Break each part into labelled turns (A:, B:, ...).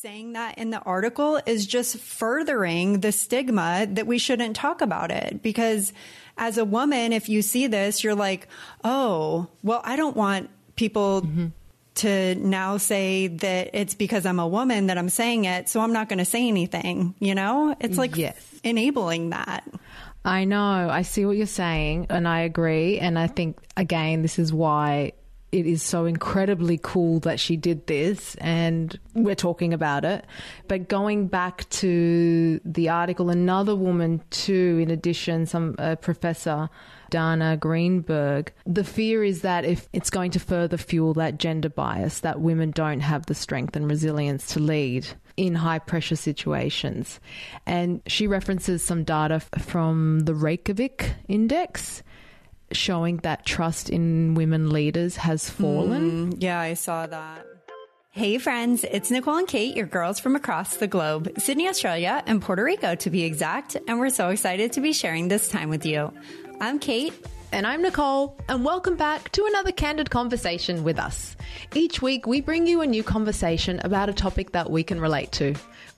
A: saying that in the article is just furthering the stigma that we shouldn't talk about it because as a woman if you see this you're like oh well i don't want people mm-hmm. to now say that it's because i'm a woman that i'm saying it so i'm not going to say anything you know it's like yes. enabling that
B: I know. I see what you're saying, and I agree. And I think, again, this is why it is so incredibly cool that she did this and we're talking about it. But going back to the article, another woman too, in addition, some uh, professor Dana Greenberg, the fear is that if it's going to further fuel that gender bias, that women don't have the strength and resilience to lead in high pressure situations. And she references some data from the Reykjavik Index showing that trust in women leaders has fallen.
A: Mm, yeah, I saw that. Hey friends, it's Nicole and Kate, your girls from across the globe, Sydney, Australia, and Puerto Rico to be exact, and we're so excited to be sharing this time with you. I'm Kate.
B: And I'm Nicole, and welcome back to another candid conversation with us. Each week, we bring you a new conversation about a topic that we can relate to.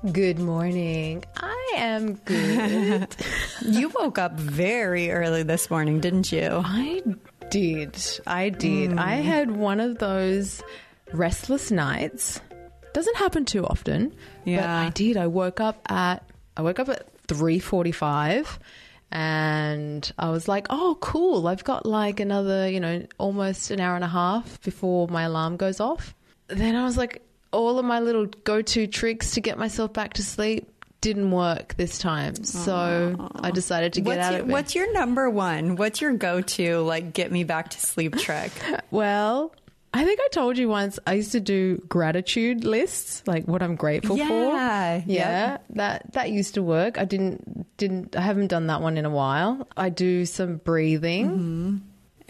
B: Good morning. I am good.
A: you woke up very early this morning, didn't you?
B: I did. I did. Mm. I had one of those restless nights. Doesn't happen too often. Yeah. But I did. I woke up at I woke up at 3:45 and I was like, "Oh, cool. I've got like another, you know, almost an hour and a half before my alarm goes off." Then I was like, all of my little go to tricks to get myself back to sleep didn't work this time. So Aww. I decided to get
A: what's
B: out
A: your,
B: of it.
A: What's your number one? What's your go to, like, get me back to sleep trick?
B: well, I think I told you once I used to do gratitude lists, like what I'm grateful
A: yeah,
B: for.
A: Yeah.
B: Yeah. That that used to work. I didn't didn't I haven't done that one in a while. I do some breathing.
A: Mm-hmm.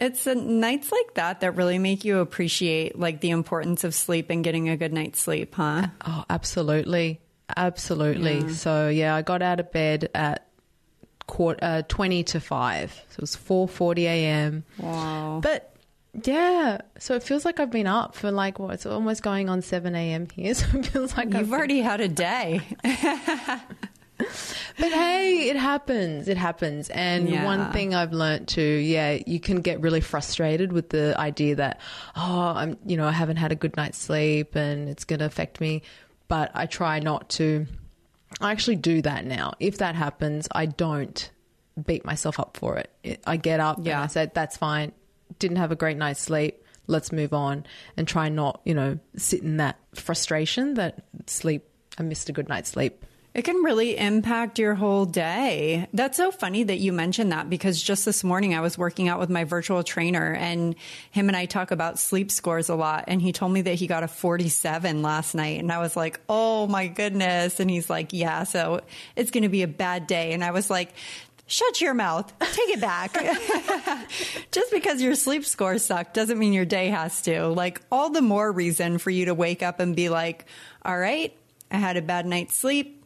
A: It's nights like that that really make you appreciate like the importance of sleep and getting a good night's sleep, huh?
B: Oh, absolutely. Absolutely. Yeah. So, yeah, I got out of bed at quarter, uh, 20 to 5. So it was 4:40 a.m.
A: Wow.
B: But yeah, so it feels like I've been up for like what? It's almost going on 7 a.m. here. So it feels like
A: you've
B: I've
A: already had a day.
B: but hey, it happens. It happens. And yeah. one thing I've learned too, yeah, you can get really frustrated with the idea that, oh, I'm, you know, I haven't had a good night's sleep and it's going to affect me. But I try not to. I actually do that now. If that happens, I don't beat myself up for it. I get up yeah. and I said, that's fine. Didn't have a great night's sleep. Let's move on and try not, you know, sit in that frustration that sleep, I missed a good night's sleep
A: it can really impact your whole day. That's so funny that you mentioned that because just this morning I was working out with my virtual trainer and him and I talk about sleep scores a lot. And he told me that he got a 47 last night. And I was like, oh my goodness. And he's like, yeah, so it's going to be a bad day. And I was like, shut your mouth. Take it back. Just because your sleep score sucked doesn't mean your day has to. Like, all the more reason for you to wake up and be like, all right, I had a bad night's sleep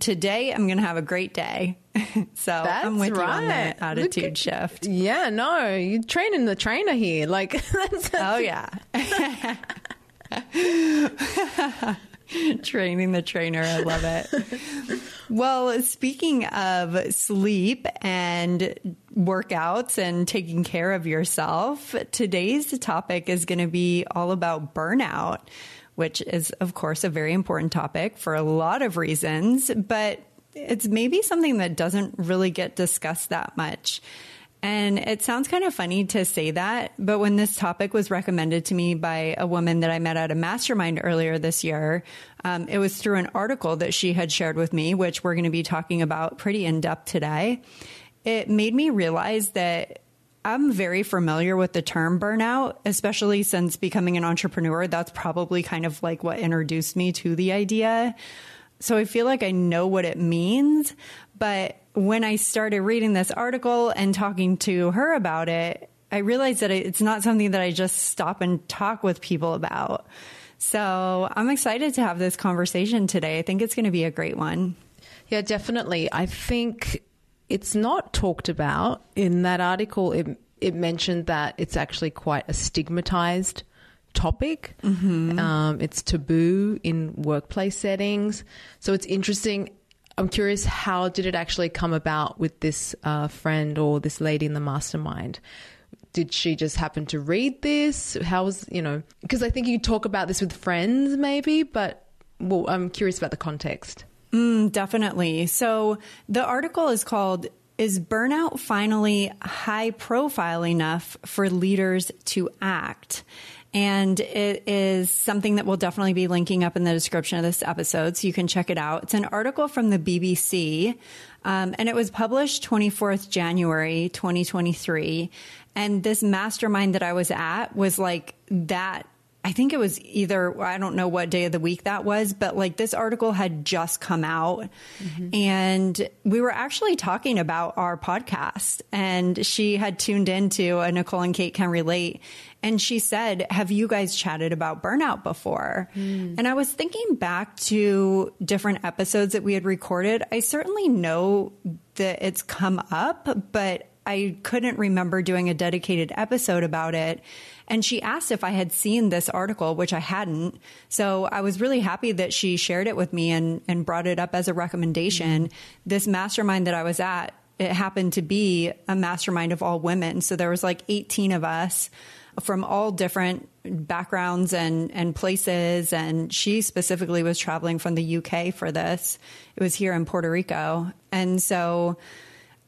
A: today I'm going to have a great day. so
B: That's
A: I'm with
B: right.
A: you on that attitude at, shift.
B: Yeah, no, you're training the trainer here. Like,
A: that's, that's oh yeah. training the trainer. I love it. well, speaking of sleep and workouts and taking care of yourself, today's topic is going to be all about burnout which is, of course, a very important topic for a lot of reasons, but it's maybe something that doesn't really get discussed that much. And it sounds kind of funny to say that, but when this topic was recommended to me by a woman that I met at a mastermind earlier this year, um, it was through an article that she had shared with me, which we're going to be talking about pretty in depth today. It made me realize that I'm very familiar with the term burnout, especially since becoming an entrepreneur. That's probably kind of like what introduced me to the idea. So I feel like I know what it means. But when I started reading this article and talking to her about it, I realized that it's not something that I just stop and talk with people about. So I'm excited to have this conversation today. I think it's going to be a great one.
B: Yeah, definitely. I think it's not talked about in that article. It, it mentioned that it's actually quite a stigmatized topic. Mm-hmm. Um, it's taboo in workplace settings. So it's interesting. I'm curious, how did it actually come about with this uh, friend or this lady in the mastermind? Did she just happen to read this? How was, you know, because I think you talk about this with friends maybe, but well, I'm curious about the context.
A: Mm, definitely. So the article is called Is Burnout Finally High Profile Enough for Leaders to Act? And it is something that we'll definitely be linking up in the description of this episode. So you can check it out. It's an article from the BBC. Um, and it was published 24th January 2023. And this mastermind that I was at was like that I think it was either, I don't know what day of the week that was, but like this article had just come out. Mm-hmm. And we were actually talking about our podcast. And she had tuned into a Nicole and Kate Can Relate. And she said, Have you guys chatted about burnout before? Mm. And I was thinking back to different episodes that we had recorded. I certainly know that it's come up, but I couldn't remember doing a dedicated episode about it. And she asked if I had seen this article, which I hadn't. So I was really happy that she shared it with me and, and brought it up as a recommendation. Mm-hmm. This mastermind that I was at, it happened to be a mastermind of all women. So there was like 18 of us from all different backgrounds and, and places. And she specifically was traveling from the UK for this. It was here in Puerto Rico. And so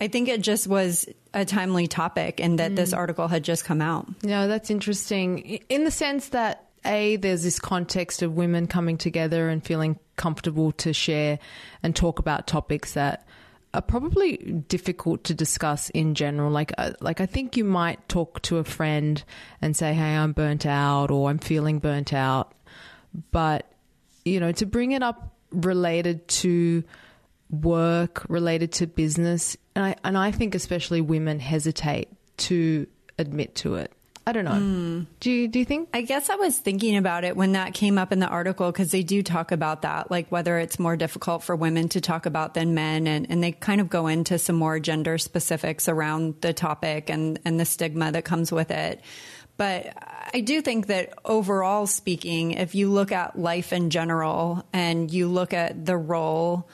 A: I think it just was a timely topic and that mm. this article had just come out.
B: Yeah, that's interesting in the sense that a there's this context of women coming together and feeling comfortable to share and talk about topics that are probably difficult to discuss in general. Like, uh, like I think you might talk to a friend and say, "Hey, I'm burnt out," or "I'm feeling burnt out," but you know, to bring it up related to work, related to business, and I and I think especially women hesitate to admit to it. I don't know. Mm. Do you do you think?
A: I guess I was thinking about it when that came up in the article because they do talk about that, like whether it's more difficult for women to talk about than men, and, and they kind of go into some more gender specifics around the topic and and the stigma that comes with it. But I do think that overall speaking, if you look at life in general and you look at the role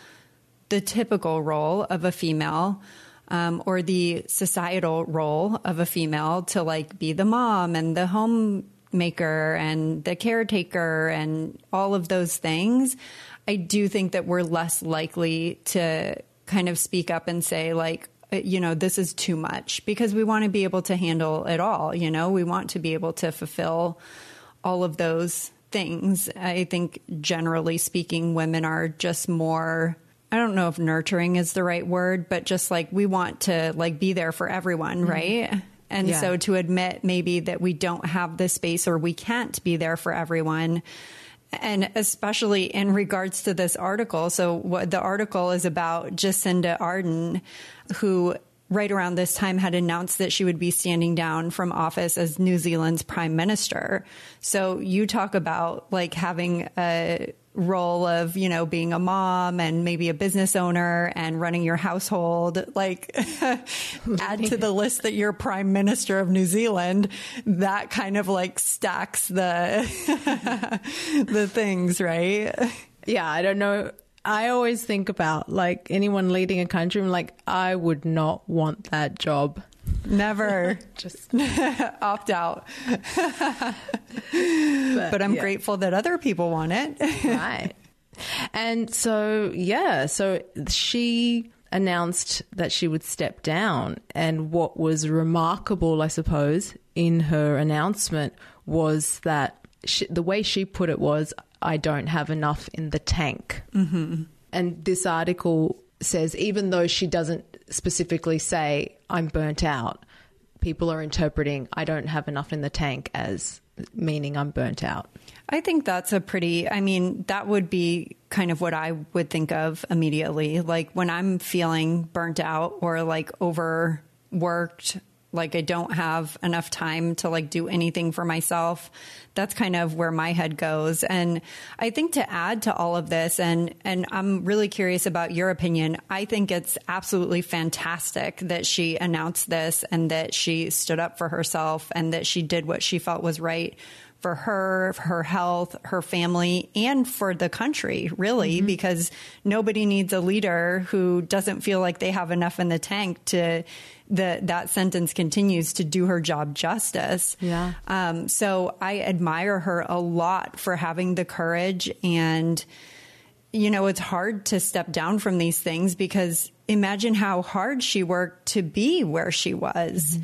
A: the typical role of a female um, or the societal role of a female to like be the mom and the homemaker and the caretaker and all of those things, I do think that we're less likely to kind of speak up and say like, uh, you know, this is too much because we want to be able to handle it all. You know, we want to be able to fulfill all of those things. I think generally speaking, women are just more I don't know if nurturing is the right word, but just like we want to like be there for everyone, mm-hmm. right? And yeah. so to admit maybe that we don't have the space or we can't be there for everyone. And especially in regards to this article. So what the article is about Jacinda Ardern, who right around this time had announced that she would be standing down from office as New Zealand's prime minister. So you talk about like having a role of, you know, being a mom and maybe a business owner and running your household, like add to the list that you're prime minister of New Zealand, that kind of like stacks the the things, right?
B: Yeah, I don't know. I always think about like anyone leading a country, I'm like, I would not want that job.
A: Never. Just opt out. but, but, I'm yeah. grateful that other people want it.
B: right. And so, yeah, so she announced that she would step down. And what was remarkable, I suppose, in her announcement was that she, the way she put it was, I don't have enough in the tank. Mm-hmm. And this article says, even though she doesn't specifically say, I'm burnt out, people are interpreting I don't have enough in the tank as meaning I'm burnt out.
A: I think that's a pretty, I mean, that would be kind of what I would think of immediately. Like when I'm feeling burnt out or like overworked, like I don't have enough time to like do anything for myself. That's kind of where my head goes. And I think to add to all of this and and I'm really curious about your opinion. I think it's absolutely fantastic that she announced this and that she stood up for herself and that she did what she felt was right for her, for her health, her family, and for the country, really, mm-hmm. because nobody needs a leader who doesn't feel like they have enough in the tank to the that sentence continues to do her job justice.
B: Yeah.
A: Um, so I admire her a lot for having the courage and you know, it's hard to step down from these things because imagine how hard she worked to be where she was. Mm-hmm.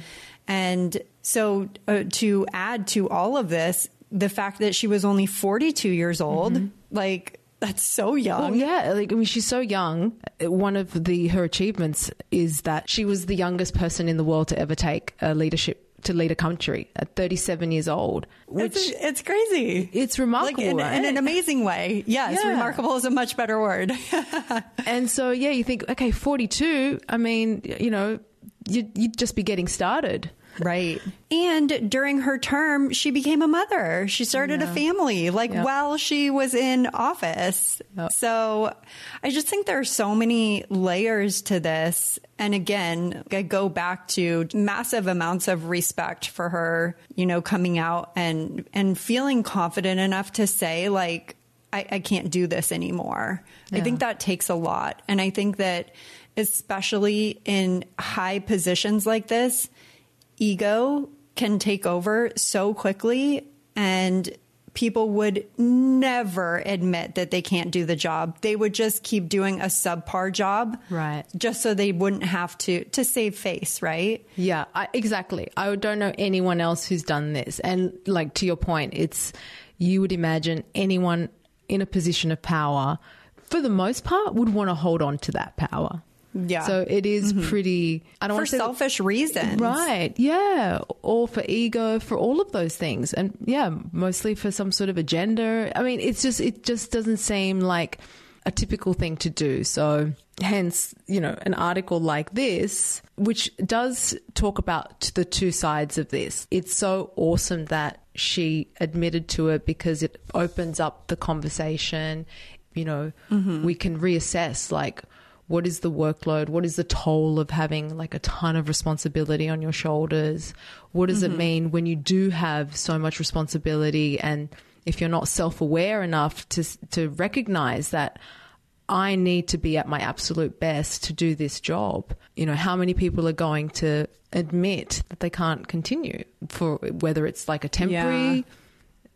A: And so, uh, to add to all of this, the fact that she was only 42 years old, mm-hmm. like, that's so young.
B: Well, yeah, like I mean, she's so young. One of the her achievements is that she was the youngest person in the world to ever take a leadership to lead a country at 37 years old.
A: Which it's, it's crazy.
B: It's remarkable, like
A: in,
B: right?
A: in, an amazing way. Yes, yeah. remarkable is a much better word.
B: and so, yeah, you think, okay, 42. I mean, you know, you'd, you'd just be getting started.
A: Right. And during her term, she became a mother. She started yeah. a family, like yep. while she was in office. Yep. So I just think there are so many layers to this. And again, I go back to massive amounts of respect for her, you know, coming out and, and feeling confident enough to say, like, I, I can't do this anymore. Yeah. I think that takes a lot. And I think that especially in high positions like this, ego can take over so quickly and people would never admit that they can't do the job. They would just keep doing a subpar job.
B: Right.
A: Just so they wouldn't have to to save face, right?
B: Yeah, I, exactly. I don't know anyone else who's done this. And like to your point, it's you would imagine anyone in a position of power for the most part would want to hold on to that power.
A: Yeah.
B: So it is mm-hmm. pretty.
A: I don't for selfish that, reasons,
B: right? Yeah, or for ego, for all of those things, and yeah, mostly for some sort of agenda. I mean, it's just it just doesn't seem like a typical thing to do. So hence, you know, an article like this, which does talk about the two sides of this. It's so awesome that she admitted to it because it opens up the conversation. You know, mm-hmm. we can reassess like what is the workload? What is the toll of having like a ton of responsibility on your shoulders? What does mm-hmm. it mean when you do have so much responsibility and if you're not self-aware enough to to recognize that I need to be at my absolute best to do this job. You know, how many people are going to admit that they can't continue for whether it's like a temporary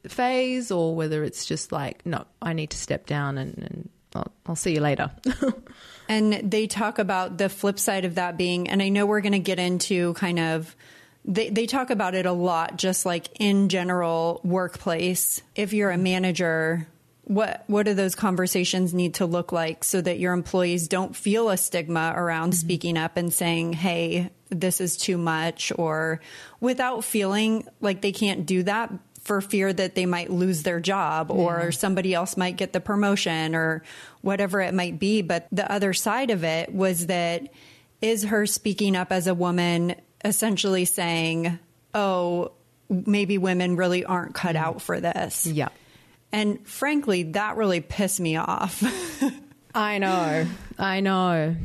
B: yeah. phase or whether it's just like, no, I need to step down and, and I'll, I'll see you later.
A: and they talk about the flip side of that being, and I know we're going to get into kind of they, they talk about it a lot, just like in general workplace. If you're a manager, what what do those conversations need to look like so that your employees don't feel a stigma around mm-hmm. speaking up and saying, "Hey, this is too much," or without feeling like they can't do that for fear that they might lose their job yeah. or somebody else might get the promotion or whatever it might be. But the other side of it was that is her speaking up as a woman essentially saying, oh, maybe women really aren't cut mm. out for this.
B: Yeah.
A: And frankly, that really pissed me off.
B: I know. I know.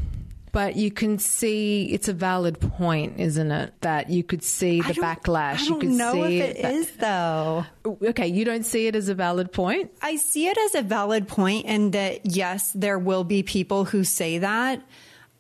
B: But you can see it's a valid point, isn't it? That you could see the backlash.
A: you
B: could
A: know
B: see
A: if it that, is though.
B: Okay, you don't see it as a valid point?
A: I see it as a valid point and that yes, there will be people who say that.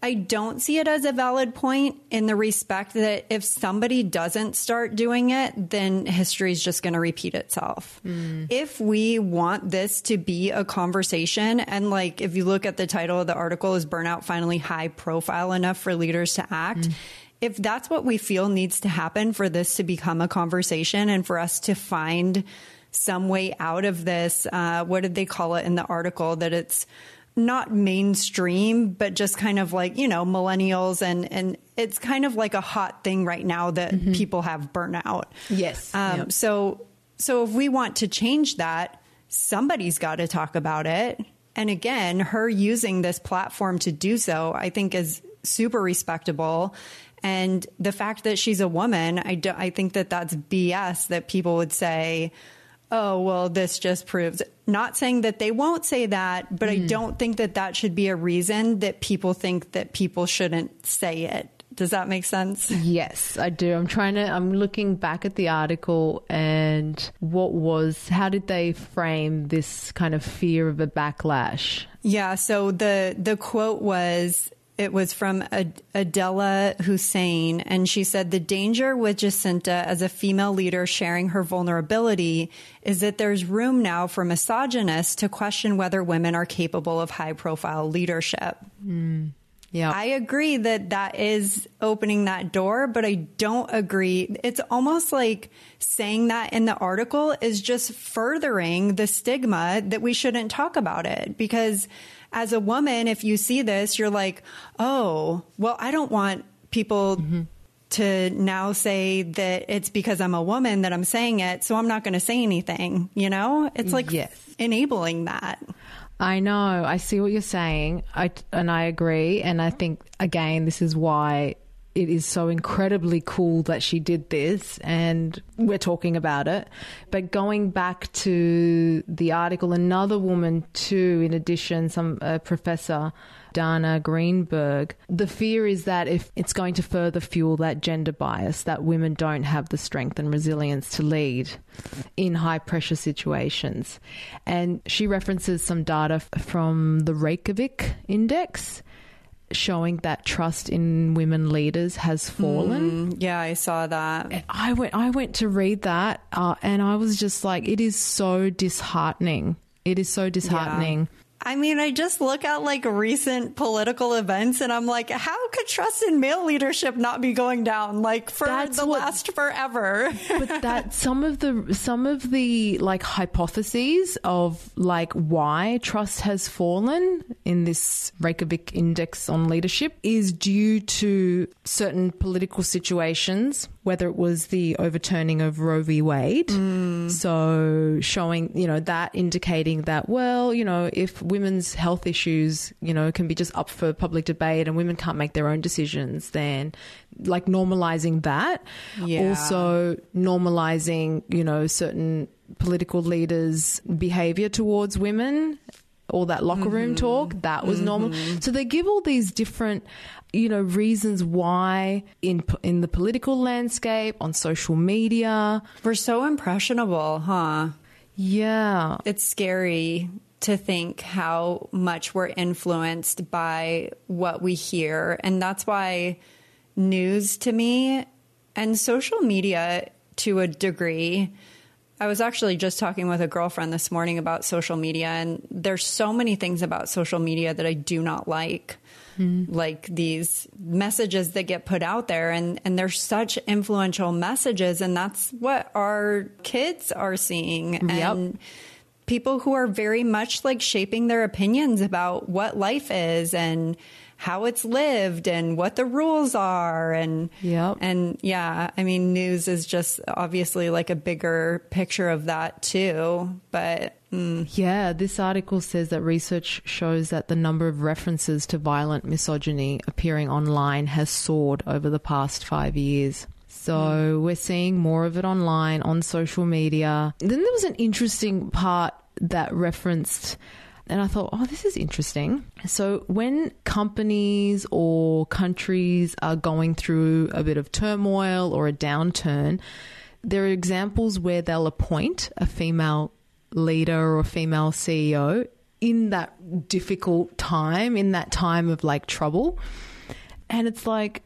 A: I don't see it as a valid point in the respect that if somebody doesn't start doing it, then history is just going to repeat itself. Mm. If we want this to be a conversation, and like if you look at the title of the article, is burnout finally high profile enough for leaders to act? Mm. If that's what we feel needs to happen for this to become a conversation and for us to find some way out of this, uh, what did they call it in the article? That it's not mainstream, but just kind of like, you know, millennials and, and it's kind of like a hot thing right now that mm-hmm. people have burnout.
B: Yes.
A: Um, yep. So, so if we want to change that, somebody's got to talk about it. And again, her using this platform to do so, I think is super respectable. And the fact that she's a woman, I, do, I think that that's BS that people would say, oh, well, this just proves. Not saying that they won't say that, but mm. I hmm. don't think that that should be a reason that people think that people shouldn't say it. Does that make sense?
B: Yes, I do. I'm trying to, I'm looking back at the article and what was, how did they frame this kind of fear of a backlash?
A: Yeah. So the, the quote was, it was from Adela Hussein, and she said the danger with Jacinda as a female leader sharing her vulnerability is that there's room now for misogynists to question whether women are capable of high profile leadership.
B: Mm. Yeah.
A: I agree that that is opening that door, but I don't agree. It's almost like saying that in the article is just furthering the stigma that we shouldn't talk about it because as a woman, if you see this, you're like, oh, well, I don't want people mm-hmm. to now say that it's because I'm a woman that I'm saying it. So I'm not going to say anything. You know, it's like yes. enabling that.
B: I know. I see what you're saying. I, and I agree. And I think, again, this is why it is so incredibly cool that she did this and we're talking about it. But going back to the article, another woman too, in addition, some uh, professor, Dana Greenberg, the fear is that if it's going to further fuel that gender bias, that women don't have the strength and resilience to lead in high pressure situations. And she references some data from the Reykjavik Index showing that trust in women leaders has fallen.
A: Mm, yeah, I saw that.
B: I went I went to read that uh, and I was just like it is so disheartening. It is so disheartening. Yeah.
A: I mean, I just look at like recent political events and I'm like, how could trust in male leadership not be going down like for That's the what, last forever?
B: but that some of the some of the like hypotheses of like why trust has fallen in this Reykjavik index on leadership is due to certain political situations whether it was the overturning of Roe v. Wade. Mm. So showing, you know, that indicating that, well, you know, if women's health issues, you know, can be just up for public debate and women can't make their own decisions, then like normalizing that. Yeah. Also normalizing, you know, certain political leaders' behavior towards women all that locker room mm-hmm. talk that was mm-hmm. normal so they give all these different you know reasons why in in the political landscape on social media.
A: We're so impressionable huh?
B: Yeah.
A: It's scary to think how much we're influenced by what we hear and that's why news to me and social media to a degree. I was actually just talking with a girlfriend this morning about social media, and there's so many things about social media that I do not like. Mm. Like these messages that get put out there, and, and they're such influential messages, and that's what our kids are seeing. Yep. And people who are very much like shaping their opinions about what life is and how it's lived and what the rules are and
B: yep.
A: and yeah i mean news is just obviously like a bigger picture of that too but
B: mm. yeah this article says that research shows that the number of references to violent misogyny appearing online has soared over the past 5 years so mm. we're seeing more of it online on social media. Then there was an interesting part that referenced and I thought, oh, this is interesting. So, when companies or countries are going through a bit of turmoil or a downturn, there are examples where they'll appoint a female leader or female CEO in that difficult time, in that time of like trouble. And it's like,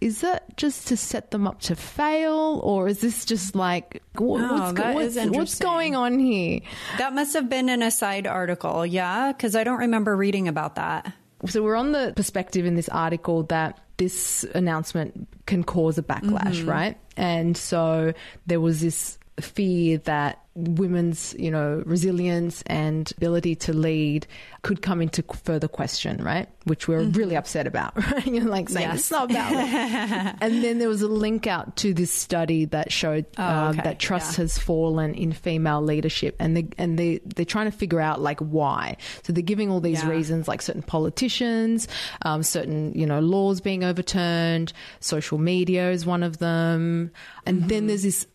B: is that just to set them up to fail or is this just like what, oh, what's, what's, what's, going on here?
A: That must have been in a side article yeah because i don't remember reading about that.
B: So we're on the perspective in this article that this announcement can cause a backlash mm-hmm. right? And so there was this fear that women's, you know, resilience and ability to lead could come into further question, right? Which we're mm-hmm. really upset about, right? You're like saying yes. it's not valid. and then there was a link out to this study that showed oh, um, okay. that trust yeah. has fallen in female leadership, and they and they they're trying to figure out like why. So they're giving all these yeah. reasons, like certain politicians, um, certain you know laws being overturned, social media is one of them, and mm-hmm. then there's this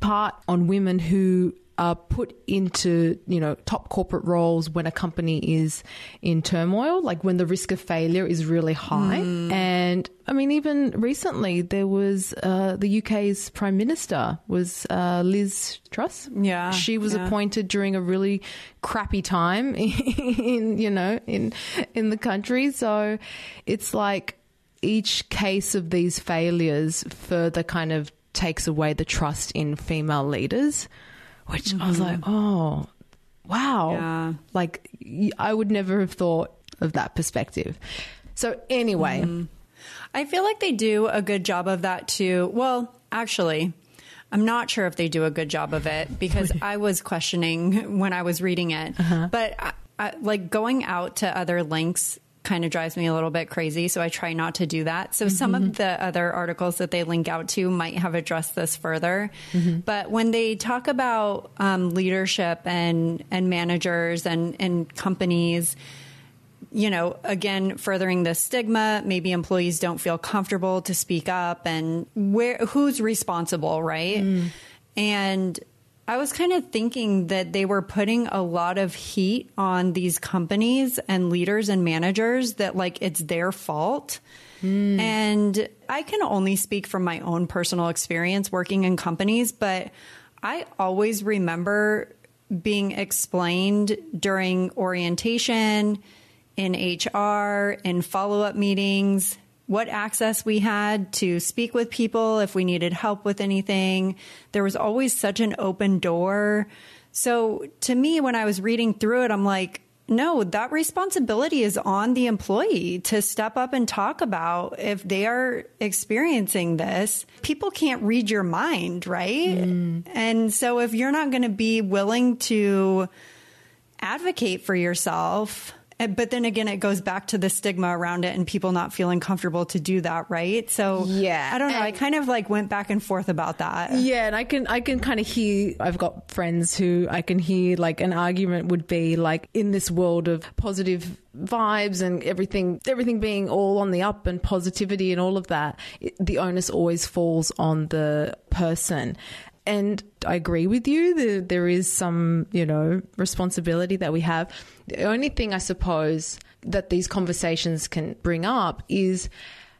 B: part on women who are put into you know top corporate roles when a company is in turmoil, like when the risk of failure is really high. Mm. And I mean, even recently there was uh, the UK's prime minister was uh, Liz Truss.
A: Yeah,
B: she was
A: yeah.
B: appointed during a really crappy time in you know in in the country. So it's like each case of these failures further kind of takes away the trust in female leaders which mm-hmm. I was like, mm-hmm. oh, wow. Yeah. Like, I would never have thought of that perspective. So, anyway. Mm-hmm.
A: I feel like they do a good job of that too. Well, actually, I'm not sure if they do a good job of it because I was questioning when I was reading it. Uh-huh. But I, I, like going out to other links kind of drives me a little bit crazy. So I try not to do that. So mm-hmm. some of mm-hmm. the other articles that they link out to might have addressed this further. Mm-hmm. But when they talk about um, leadership and, and managers and, and companies, you know, again, furthering the stigma, maybe employees don't feel comfortable to speak up and where, who's responsible, right? Mm. And I was kind of thinking that they were putting a lot of heat on these companies and leaders and managers that like it's their fault. Mm. And I can only speak from my own personal experience working in companies, but I always remember being explained during orientation, in HR, in follow up meetings, what access we had to speak with people if we needed help with anything. There was always such an open door. So to me, when I was reading through it, I'm like, no, that responsibility is on the employee to step up and talk about if they are experiencing this. People can't read your mind, right? Mm. And so if you're not going to be willing to advocate for yourself, but then again, it goes back to the stigma around it and people not feeling comfortable to do that, right? So
B: yeah,
A: I don't know. And I kind of like went back and forth about that.
B: Yeah, and I can I can kind of hear. I've got friends who I can hear like an argument would be like in this world of positive vibes and everything everything being all on the up and positivity and all of that the onus always falls on the person and I agree with you. there is some, you know, responsibility that we have. The only thing I suppose that these conversations can bring up is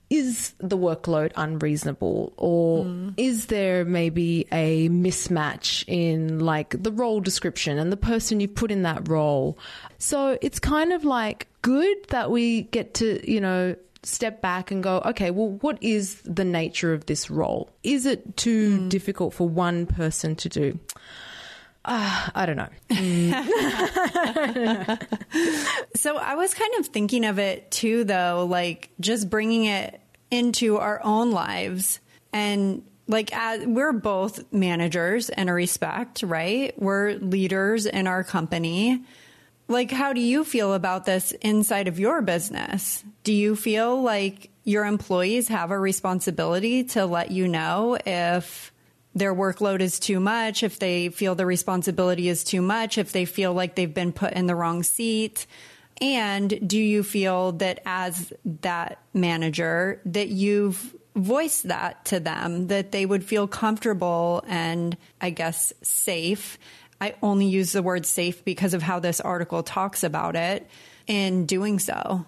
B: is the workload unreasonable or mm. is there maybe a mismatch in like the role description and the person you put in that role so it's kind of like good that we get to you know step back and go, okay, well, what is the nature of this role? Is it too mm. difficult for one person to do? Uh, I don't know.
A: Mm. so I was kind of thinking of it too, though, like just bringing it into our own lives and like as, we're both managers in a respect, right? We're leaders in our company. Like, how do you feel about this inside of your business? Do you feel like your employees have a responsibility to let you know if their workload is too much, if they feel the responsibility is too much, if they feel like they've been put in the wrong seat? And do you feel that as that manager that you've voiced that to them, that they would feel comfortable and I guess safe I only use the word safe because of how this article talks about it in doing so.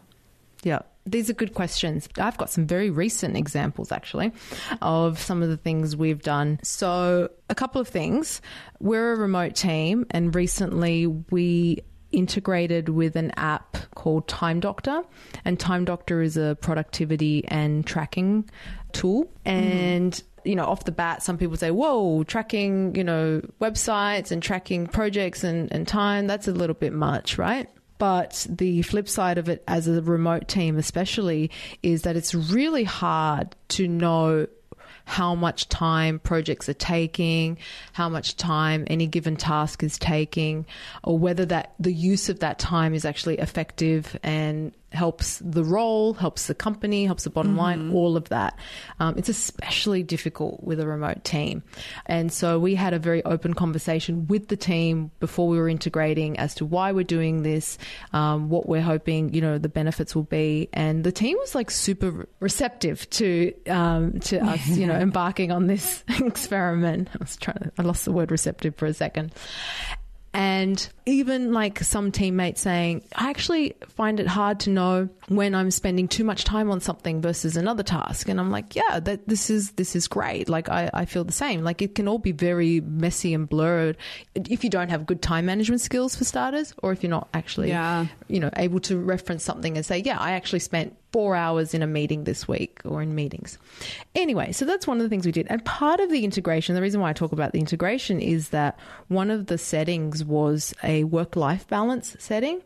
B: Yeah. These are good questions. I've got some very recent examples actually of some of the things we've done. So, a couple of things. We're a remote team, and recently we integrated with an app called Time Doctor. And Time Doctor is a productivity and tracking tool. And mm you know, off the bat, some people say, whoa, tracking, you know, websites and tracking projects and, and time, that's a little bit much, right? But the flip side of it, as a remote team especially, is that it's really hard to know how much time projects are taking, how much time any given task is taking, or whether that the use of that time is actually effective and helps the role, helps the company, helps the bottom line, all of that. Um, it's especially difficult with a remote team. And so we had a very open conversation with the team before we were integrating as to why we're doing this, um, what we're hoping, you know, the benefits will be. And the team was like super receptive to, um, to us, you know, embarking on this experiment. I was trying to, I lost the word receptive for a second. And even like some teammates saying, I actually find it hard to know when I'm spending too much time on something versus another task. And I'm like, yeah, that this is this is great. Like I, I feel the same. Like it can all be very messy and blurred if you don't have good time management skills for starters, or if you're not actually
A: Yeah.
B: you know, able to reference something and say, yeah, I actually spent four hours in a meeting this week or in meetings. Anyway, so that's one of the things we did. And part of the integration, the reason why I talk about the integration is that one of the settings was a work life balance setting.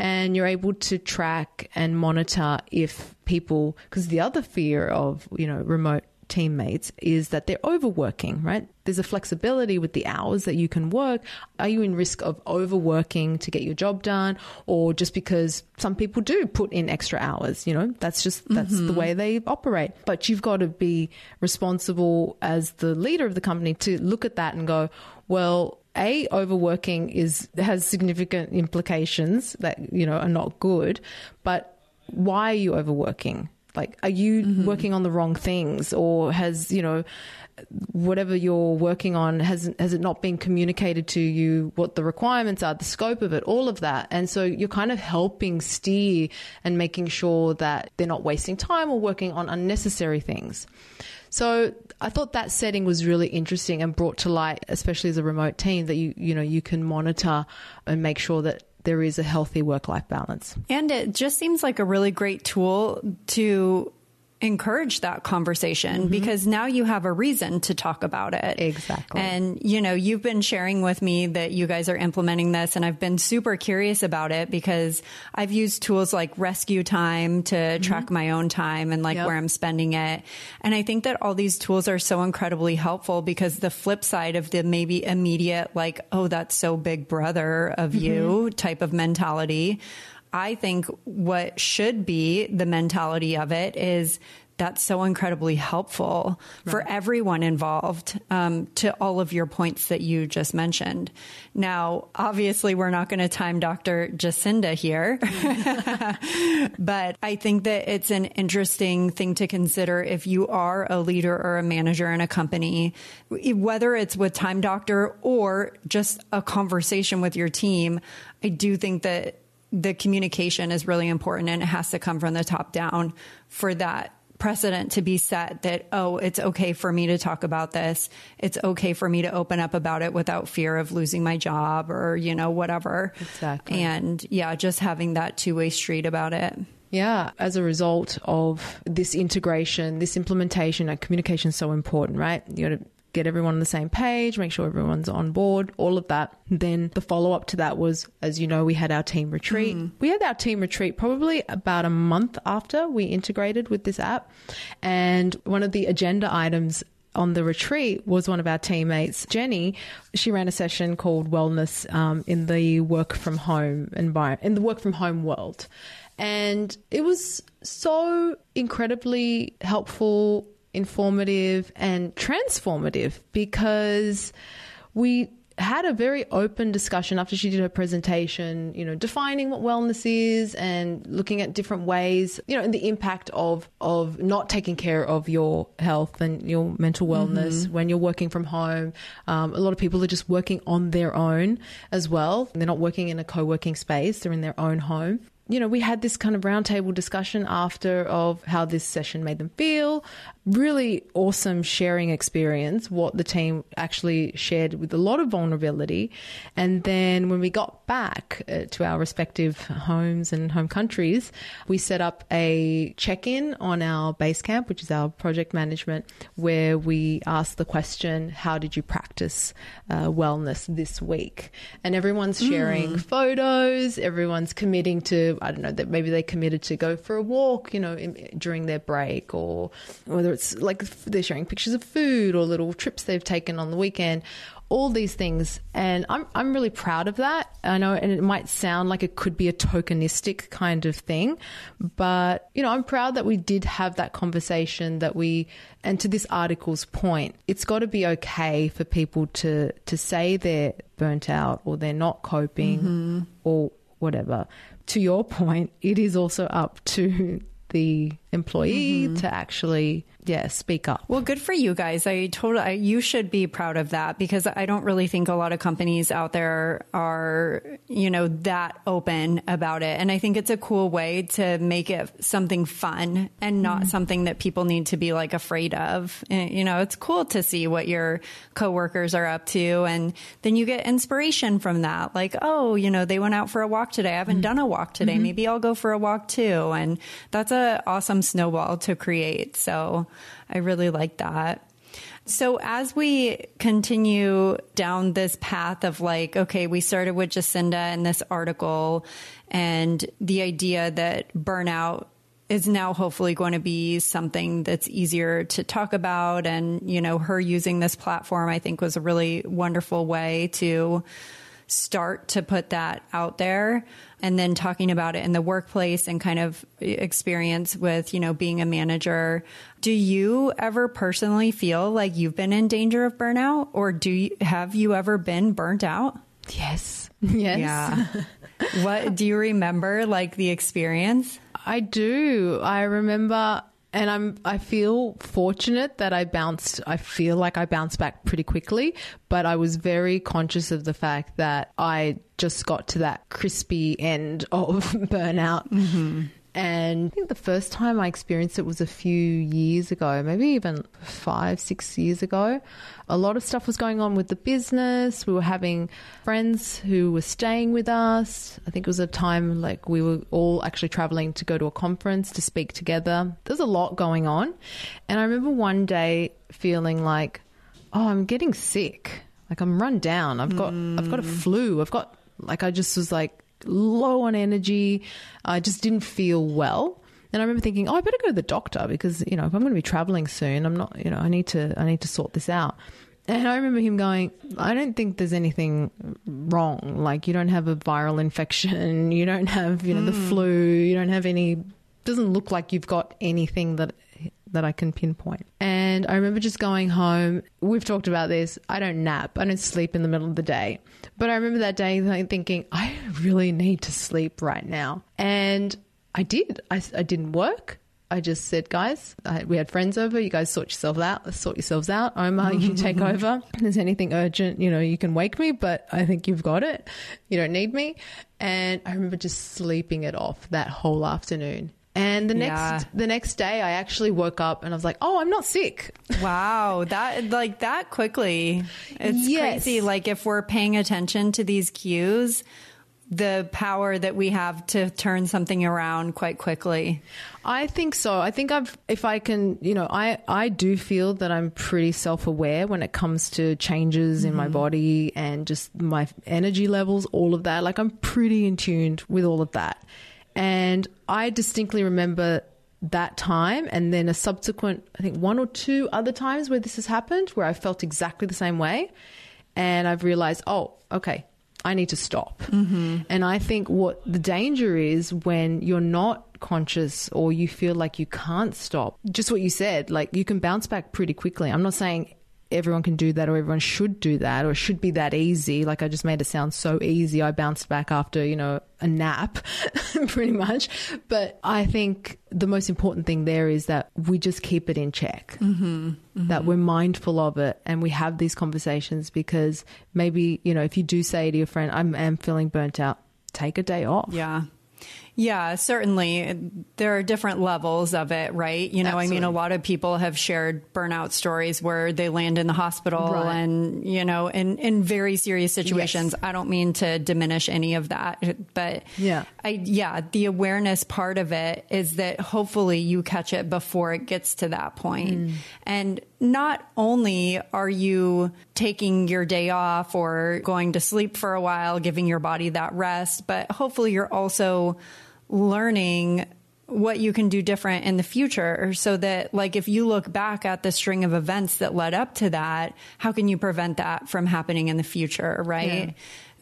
B: And you're able to track and monitor if people, because the other fear of, you know, remote teammates is that they're overworking, right? There's a flexibility with the hours that you can work. Are you in risk of overworking to get your job done or just because some people do put in extra hours, you know? That's just that's the mm-hmm. way they operate. But you've got to be responsible as the leader of the company to look at that and go, well, a overworking is has significant implications that you know are not good, but why are you overworking? Like, are you mm-hmm. working on the wrong things, or has you know whatever you're working on has has it not been communicated to you what the requirements are, the scope of it, all of that, and so you're kind of helping steer and making sure that they're not wasting time or working on unnecessary things. So I thought that setting was really interesting and brought to light, especially as a remote team, that you you know you can monitor and make sure that there is a healthy work life balance.
A: And it just seems like a really great tool to encourage that conversation mm-hmm. because now you have a reason to talk about it.
B: Exactly.
A: And, you know, you've been sharing with me that you guys are implementing this and I've been super curious about it because I've used tools like Rescue Time to mm-hmm. track my own time and like
B: Yep.
A: where I'm spending it. And I think that all these tools are so incredibly helpful because the flip side of the maybe immediate, like, oh, that's so big brother of mm-hmm. you type of mentality. I think what should be the mentality of it is that's so incredibly helpful for everyone involved um, to all of your points that you just mentioned. Now, obviously, we're not going to time Dr. Jacinda here, but I think that it's an interesting thing to consider if you are a leader or a manager in a company, whether it's with Time Doctor or just a conversation with your team. I do think that the communication is really important and it has to come from the top down for that precedent to be set that oh it's okay for me to talk about this it's okay for me to open up about it without fear of losing my job or you know whatever
B: Exactly.
A: and yeah just having that two-way street about it
B: Yeah, as a result of this integration, this implementation, and communication is so important, right? You got to get everyone on the same page, make sure everyone's on board, all of that. Then the follow up to that was, as you know, we had our team retreat. We had our team retreat probably about a month after we integrated with this app. And one of the agenda items on the retreat was one of our teammates, Jenny. She ran a session called Wellness um, in the work from home environment, in the work from home world. And it was so incredibly helpful, informative, and transformative because we had a very open discussion after she did her presentation, you know, defining what wellness is and looking at different ways, you know, and the impact of of not taking care of your health and your mental wellness when you're working from home. Um, a lot of people are just working on their own as well. They're not working in a co-working space; they're in their own home you know, we had this kind of roundtable discussion after of how this session made them feel. Really awesome sharing experience, what the team actually shared with a lot of vulnerability. And then when we got back uh, to our respective homes and home countries, we set up a check in on our Basecamp, which is our project management, where we asked the question, How did you practice uh, wellness this week? And everyone's sharing photos, everyone's committing to I don't know that maybe they committed to go for a walk, you know, in, during their break, or whether it's like they're sharing pictures of food or little trips they've taken on the weekend, all these things and I'm I'm really proud of that. I know and it might sound like it could be a tokenistic kind of thing, but you know, I'm proud that we did have that conversation that we and to this article's point, it's got to be okay for people to to say they're burnt out or they're not coping mm-hmm. or whatever. To your point, it is also up to the employee mm-hmm. to actually yeah speak up
A: well good for you guys i totally I, you should be proud of that because i don't really think a lot of companies out there are you know that open about it and i think it's a cool way to make it something fun and not mm-hmm. something that people need to be like afraid of and, you know it's cool to see what your coworkers are up to and then you get inspiration from that like oh you know they went out for a walk today i haven't mm-hmm. done a walk today mm-hmm. maybe i'll go for a walk too and that's a awesome snowball to create so I really like that. So as we continue down this path of like, okay, we started with Jacinda and this article and the idea that burnout is now hopefully going to be something that's easier to talk about. And, you know, her using this platform, I think was a really wonderful way to start to put that out there and then talking about it in the workplace and kind of experience with, you know, being a manager. Do you ever personally feel like you've been in danger of burnout or do you, have you ever been burnt out?
B: Yes.
A: Yes. Yeah. what do you remember like the experience?
B: I do. I remember and I'm I feel fortunate that I bounced I feel like I bounced back pretty quickly, but I was very conscious of the fact that I just got to that crispy end of burnout. Mm-hmm. And I think the first time I experienced it was a few years ago, maybe even five, six years ago. A lot of stuff was going on with the business. We were having friends who were staying with us. I think it was a time like we were all actually traveling to go to a conference to speak together. There's a lot going on. And I remember one day feeling like, oh, I'm getting sick. Like I'm run down. I've got mm. I've got a flu. I've got like I just was like low on energy. I just didn't feel well. And I remember thinking, oh, I better go to the doctor because you know if I'm going to be traveling soon, I'm not, you know, I need to, I need to sort this out. And I remember him going, I don't think there's anything wrong. Like you don't have a viral infection, you don't have, you know, mm. the hmm. flu, you don't have any. Doesn't look like you've got anything that that I can pinpoint. And I remember just going home. We've talked about this. I don't nap. I don't sleep in the middle of the day. But I remember that day thinking, I really need to sleep right now. And I did. I, I didn't work. I just said, guys, I, we had friends over. You guys sort yourself out. Sort yourselves out. Omar, you take over. If there's anything urgent, you know, you can wake me, but I think you've got it. You don't need me. And I remember just sleeping it off that whole afternoon. And the next yeah. the next day I actually woke up and I was like, "Oh, I'm not sick."
A: Wow, that like that quickly. It's yes. crazy like if we're paying attention to these cues, the power that we have to turn something around quite quickly.
B: I think so. I think I've if I can, you know, I I do feel that I'm pretty self-aware when it comes to changes mm-hmm. in my mm-hmm. body and just my energy levels, all of that. Like I'm pretty in tuned with all of that. And I distinctly remember that time and then a subsequent, I think one or two other times where this has happened where I felt exactly the same way. And I've realized, oh, okay, I need to stop. Mm-hmm. And I think what the danger is when you're not conscious or you feel like you can't stop, just what you said, like you can bounce back pretty quickly. I'm not saying everyone can do that or everyone should do that or it should be that easy. Like I just made it sound so easy. I bounced back after, you know, a nap pretty much. But I think the most important thing there is that we just keep it in check, mm-hmm, mm-hmm. that we're mindful of it and we have these conversations because maybe, you know, if you do say to your friend, I am feeling burnt out, take a day off.
A: Yeah. Yeah, certainly. There are different levels of it, right? You know, Absolutely. I mean, a lot of people have shared burnout stories where they land in the hospital right. and, you know, in, in very serious situations. Yes. I don't mean to diminish any of that, but yeah, I, yeah, the awareness part of it is that hopefully you catch it before it gets to that point. Mm. And not only are you taking your day off or going to sleep for a while, giving your body that rest, but hopefully you're also learning what you can do different in the future so that like if you look back at the string of events that led up to that how can you prevent that from happening in the future right yeah.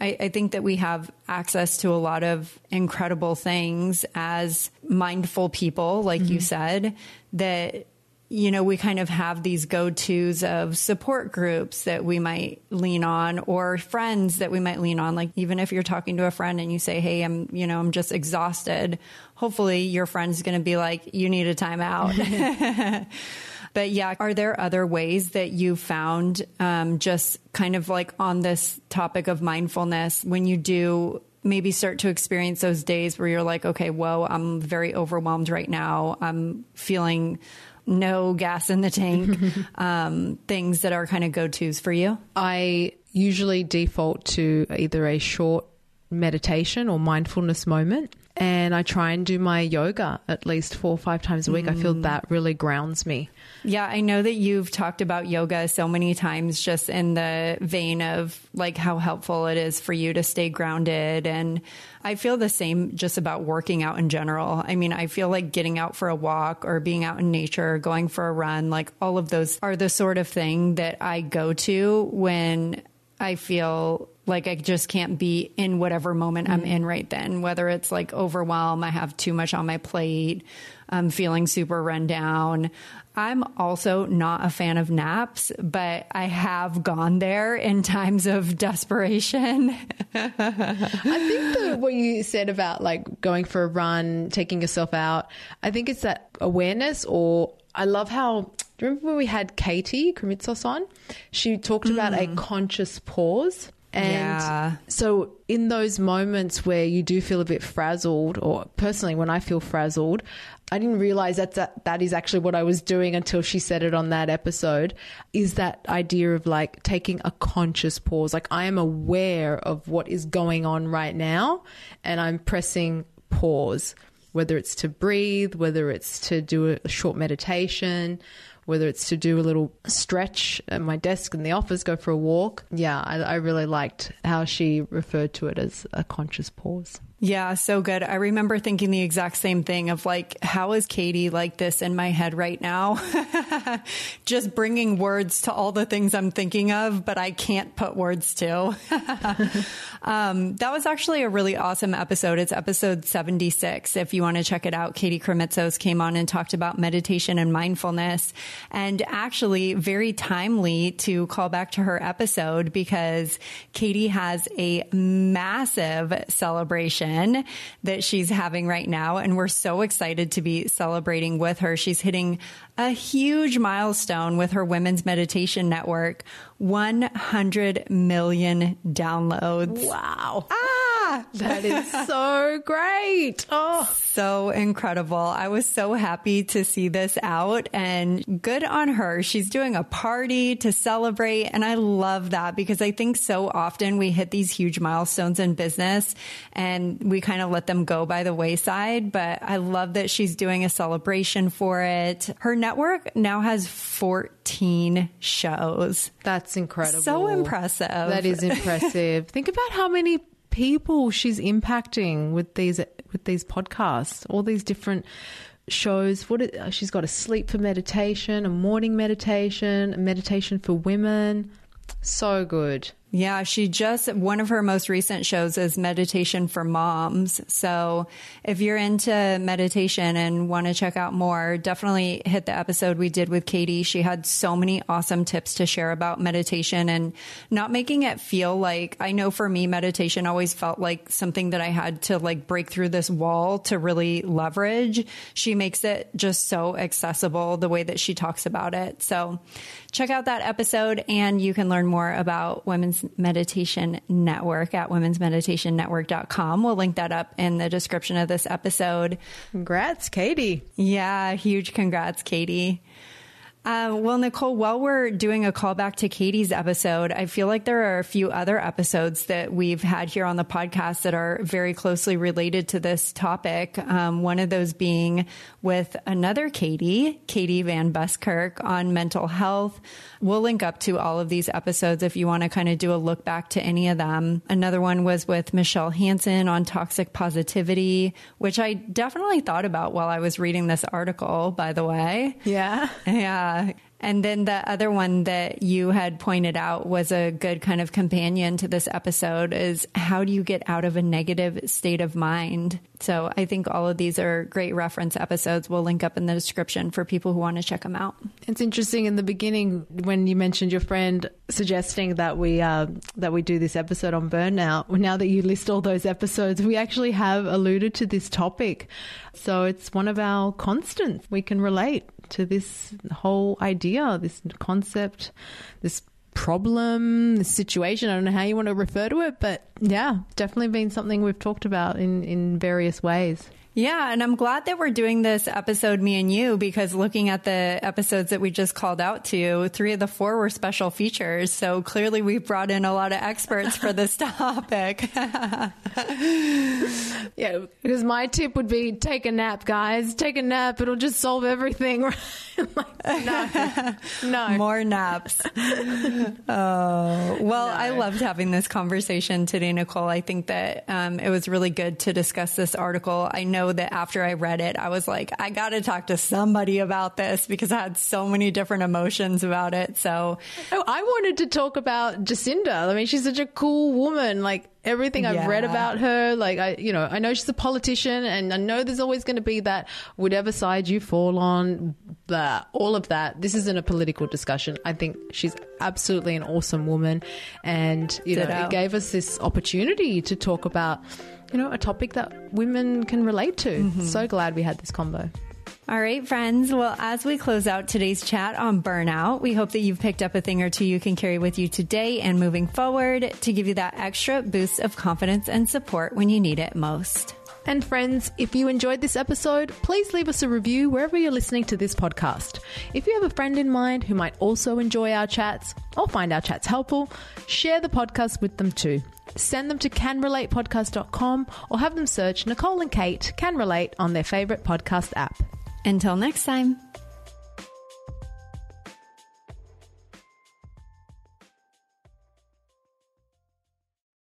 A: I, I, think that we have access to a lot of incredible things as mindful people like mm-hmm. you said that you know, we kind of have these go tos of support groups that we might lean on or friends that we might lean on. Like, even if you're talking to a friend and you say, Hey, I'm, you know, I'm just exhausted. Hopefully your friend's going to be like, you need a timeout. but yeah, are there other ways that you found, um, just kind of like on this topic of mindfulness when you do maybe start to experience those days where you're like, okay, whoa, I'm very overwhelmed right now. I'm feeling no gas in the tank, um, things that are kind of go tos for you?
B: I usually default to either a short meditation or mindfulness moment. And I try and do my yoga at least four or five times a week. Mm. I feel mm. that really grounds me.
A: Yeah, I know that you've talked about yoga so many times just in the vein of like how helpful it is for you to stay grounded. And I feel the same just about working out in general. I mean, I feel like getting out for a walk or being out in nature, going for a run, like all of those are the sort of thing that I go to when I feel like I just can't be in whatever moment mm-hmm. I'm in right then, whether it's like overwhelm, I have too much on my plate, I'm feeling super run down. I'm also not a fan of naps, but I have gone there in times of desperation.
B: I think the, what you said about like going for a run, taking yourself out, I think it's that awareness or I love how do you remember when we had Katie Krimitsos on? She talked about a mm. conscious pause. And yeah. so, in those moments where you do feel a bit frazzled, or personally, when I feel frazzled, I didn't realize that, that that is actually what I was doing until she said it on that episode. Is that idea of like taking a conscious pause? Like, I am aware of what is going on right now, and I'm pressing pause, whether it's to breathe, whether it's to do a short meditation whether it's to do a little stretch at my desk in the office, go for a walk. Yeah, I, I really liked how she referred to it as a conscious pause.
A: Yeah, so good. I remember thinking the exact same thing of like, how is Katie like this in my head right now? Just bringing words to all the things I'm thinking of, but I can't put words to. um, that was actually a really awesome episode. It's episode 76. If you want to check it out, Katie Krimitsos came on and talked about meditation and mindfulness and actually very timely to call back to her episode because Katie has a massive celebration that she's having right now. And we're so excited to be celebrating with her. She's hitting a huge milestone with her Women's Meditation Network 100 million downloads.
B: Wow. Ah, that is so great. Oh,
A: so incredible. I was so happy to see this out and good on her. She's doing a party to celebrate. And I love that because I think so often we hit these huge milestones in business and we kind of let them go by the wayside. But I love that she's doing a celebration for it. Her network now has 14 shows.
B: That's incredible.
A: So impressive.
B: That is impressive. Think about how many people she's impacting with these with these podcasts, all these different shows. What it, uh, she's got a sleep for meditation, a morning meditation, a meditation for women. So good.
A: Yeah, she just, one of her most recent shows is Meditation for Moms. So if you're into meditation and want to check out more, definitely hit the episode we did with Katie. She had so many awesome tips to share about meditation and not making it feel like, I know for me, meditation always felt like something that I had to like break through this wall to really leverage. She makes it just so accessible the way that she talks about it. So check out that episode and you can learn more about women's Meditation Network at womensmeditationnetwork.com. We'll link that up in the description of this episode.
B: Congrats, Katie.
A: Yeah, huge congrats, Katie. Uh, well, Nicole, while we're doing a callback to Katie's episode, I feel like there are a few other episodes that we've had here on the podcast that are very closely related to this topic. Um, one of those being with another Katie, Katie Van Buskirk, on mental health. We'll link up to all of these episodes if you want to kind of do a look back to any of them. Another one was with Michele Hansen on toxic positivity, which I definitely thought about while I was reading this article, by the way.
B: Yeah.
A: Yeah. And then the other one that you had pointed out was a good kind of companion to this episode is how do you get out of a negative state of mind? So I think all of these are great reference episodes. We'll link up in the description for people who want to check them out.
B: It's interesting in the beginning when you mentioned your friend suggesting that we uh, that we do this episode on burnout. Now that you list all those episodes, we actually have alluded to this topic. So it's one of our constants. We can relate to this whole idea, this concept, this problem, this situation. I don't know how you want to refer to it, but yeah, definitely been something we've talked about in, in various ways.
A: Yeah, and I'm glad that we're doing this episode, me and you, because looking at the episodes that we just called out to, three of the four were special features. So clearly we've brought in a lot of experts for this topic.
B: yeah, because my tip would be take a nap, guys. Take a nap. It'll just solve everything. like, no, no.
A: More naps. oh, well, no. I loved having this conversation today, Nicole. I think that um, it was really good to discuss this article. I know that after I read it, I was like, I got to talk to somebody about this because I had so many different emotions about it. So
B: oh, I wanted to talk about Jacinda. I mean, she's such a cool woman. Like everything I've read about her, like I, you know, I know she's a politician and I know there's always going to be that whatever side you fall on, blah, all of that. This isn't a political discussion. I think she's absolutely an awesome woman. And, you Ditto. know, it gave us this opportunity to talk about you know, a topic that women can relate to. Mm-hmm. So glad we had this combo.
A: All right, friends. Well, as we close out today's chat on burnout, we hope that you've picked up a thing or two you can carry with you today and moving forward to give you that extra boost of confidence and support when you need it most.
B: And friends, if you enjoyed this episode, please leave us a review wherever you're listening to this podcast. If you have a friend in mind who might also enjoy our chats or find our chats helpful, share the podcast with them too. Send them to canrelatepodcast.com or have them search Nicole and Kate Can Relate on their favorite podcast app.
A: Until next time.